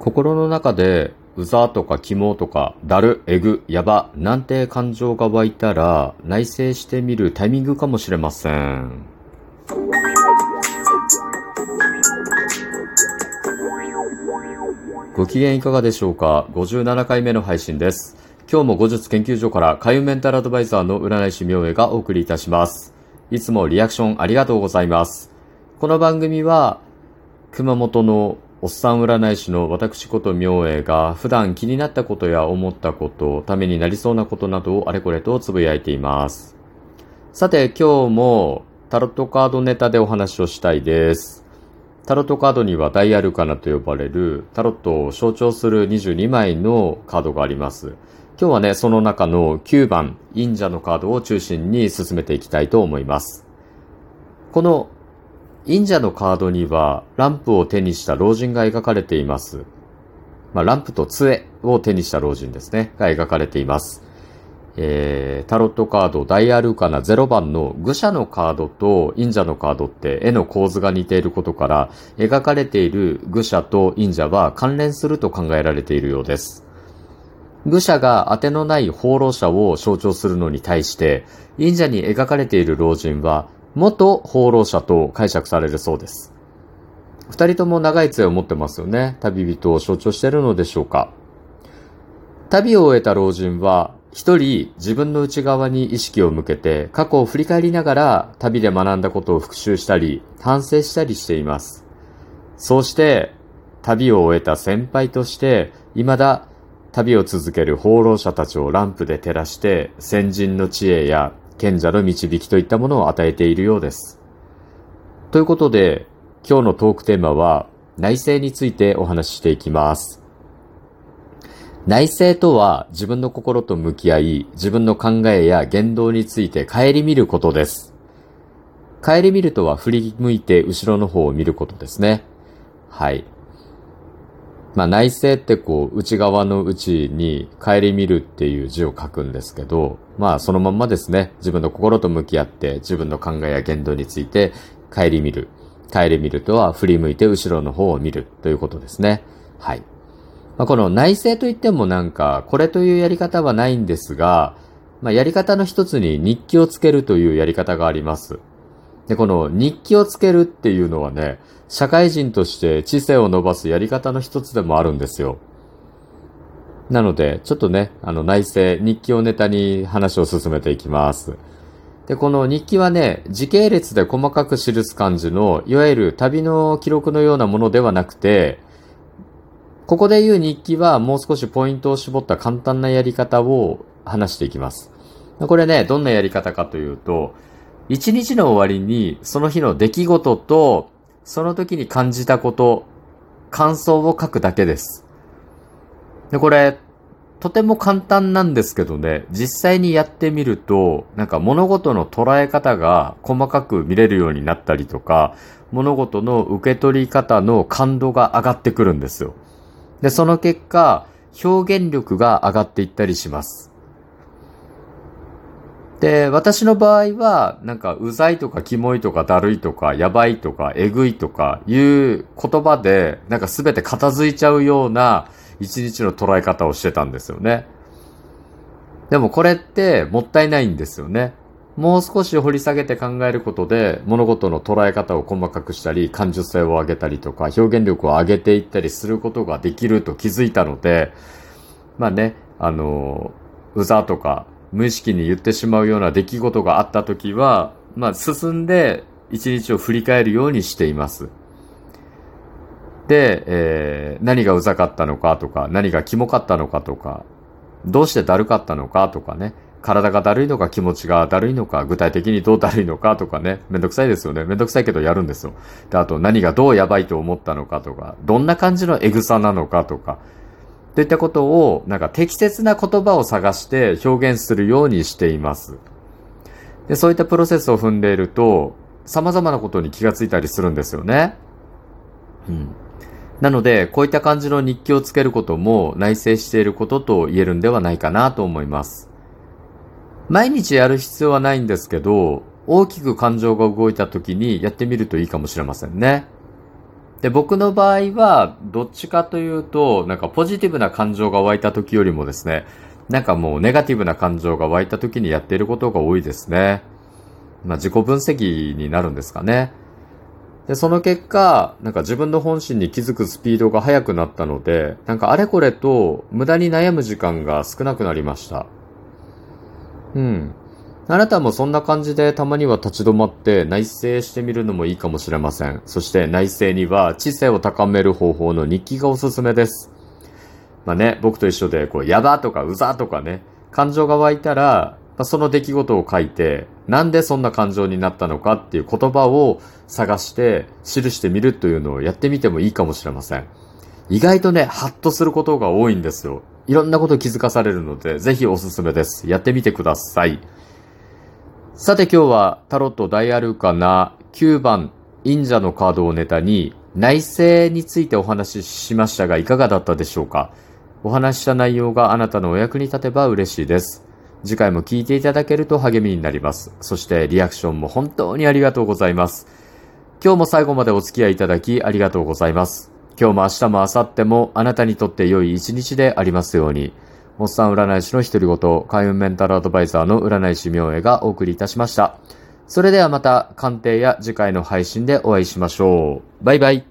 心の中で、うざとかキモとか、だる、えぐ、やば、なんて感情が湧いたら、内省してみるタイミングかもしれません。ご機嫌いかがでしょうか ?57 回目の配信です。今日も後日研究所から海運メンタルアドバイザーの占い師明恵がお送りいたします。いつもリアクションありがとうございます。この番組は、熊本のおっさん占い師の私こと明恵が普段気になったことや思ったこと、ためになりそうなことなどをあれこれとつぶやいています。さて今日もタロットカードネタでお話をしたいです。タロットカードにはダイアルカナと呼ばれるタロットを象徴する22枚のカードがあります。今日はね、その中の9番、忍者のカードを中心に進めていきたいと思います。この忍者のカードにはランプを手にした老人が描かれています。まあ、ランプと杖を手にした老人ですね、が描かれています。えー、タロットカードダイアルカナ0番の愚者のカードと忍者のカードって絵の構図が似ていることから描かれている愚者と忍者は関連すると考えられているようです。愚者が当てのない放浪者を象徴するのに対して忍者に描かれている老人は元放浪者と解釈されるそうです。二人とも長い杖を持ってますよね。旅人を象徴しているのでしょうか。旅を終えた老人は、一人自分の内側に意識を向けて過去を振り返りながら旅で学んだことを復習したり反省したりしています。そうして旅を終えた先輩として未だ旅を続ける放浪者たちをランプで照らして先人の知恵や賢者の導きといったものを与えているようです。ということで、今日のトークテーマは内省についてお話ししていきます。内省とは自分の心と向き合い、自分の考えや言動について顧みることです。顧みるとは振り向いて後ろの方を見ることですね。はい。まあ内省ってこう内側の内に帰り見るっていう字を書くんですけど、まあそのまんまですね、自分の心と向き合って自分の考えや言動について帰り見る。帰り見るとは振り向いて後ろの方を見るということですね。はい。まあ、この内省といってもなんかこれというやり方はないんですが、まあ、やり方の一つに日記をつけるというやり方があります。で、この日記をつけるっていうのはね、社会人として知性を伸ばすやり方の一つでもあるんですよ。なので、ちょっとね、あの内政、日記をネタに話を進めていきます。で、この日記はね、時系列で細かく記す感じの、いわゆる旅の記録のようなものではなくて、ここで言う日記はもう少しポイントを絞った簡単なやり方を話していきます。これね、どんなやり方かというと、一日の終わりにその日の出来事とその時に感じたこと、感想を書くだけです。で、これ、とても簡単なんですけどね、実際にやってみると、なんか物事の捉え方が細かく見れるようになったりとか、物事の受け取り方の感度が上がってくるんですよ。で、その結果、表現力が上がっていったりします。で、私の場合は、なんか、うざいとか、キモいとか、だるいとか、やばいとか、えぐいとか、いう言葉で、なんかすべて片付いちゃうような、一日の捉え方をしてたんですよね。でもこれってもったいないんですよね。もう少し掘り下げて考えることで、物事の捉え方を細かくしたり、感受性を上げたりとか、表現力を上げていったりすることができると気づいたので、まあね、あの、うざとか、無意識に言ってしまうような出来事があった時は、まあ、進んで一日を振り返るようにしています。で、えー、何がうざかったのかとか、何がキモかったのかとか、どうしてだるかったのかとかね、体がだるいのか気持ちがだるいのか、具体的にどうだるいのかとかね、めんどくさいですよね。めんどくさいけどやるんですよ。で、あと何がどうやばいと思ったのかとか、どんな感じのエグさなのかとか、といったことを、なんか適切な言葉を探して表現するようにしています。で、そういったプロセスを踏んでいると、様々なことに気がついたりするんですよね。うん。なので、こういった感じの日記をつけることも内省していることと言えるんではないかなと思います。毎日やる必要はないんですけど、大きく感情が動いた時にやってみるといいかもしれませんね。で、僕の場合は、どっちかというと、なんかポジティブな感情が湧いた時よりもですね、なんかもうネガティブな感情が湧いた時にやっていることが多いですね。まあ自己分析になるんですかね。で、その結果、なんか自分の本心に気づくスピードが速くなったので、なんかあれこれと無駄に悩む時間が少なくなりました。うん。あなたもそんな感じでたまには立ち止まって内省してみるのもいいかもしれません。そして内省には知性を高める方法の日記がおすすめです。まあね、僕と一緒で、こう、やばとかうざとかね、感情が湧いたら、まあ、その出来事を書いて、なんでそんな感情になったのかっていう言葉を探して記してみるというのをやってみてもいいかもしれません。意外とね、ハッとすることが多いんですよ。いろんなこと気づかされるので、ぜひおすすめです。やってみてください。さて今日はタロット大アルカナ9番忍者のカードをネタに内政についてお話ししましたがいかがだったでしょうか？お話した内容があなたのお役に立てば嬉しいです。次回も聞いていただけると励みになります。そしてリアクションも本当にありがとうございます。今日も最後までお付き合いいただきありがとうございます。今日も明日も明後日もあなたにとって良い一日でありますように。おっさん占い師の独り言、開運メンタルアドバイザーの占い師明恵がお送りいたしました。それではまた鑑定や次回の配信でお会いしましょう。バイバイ。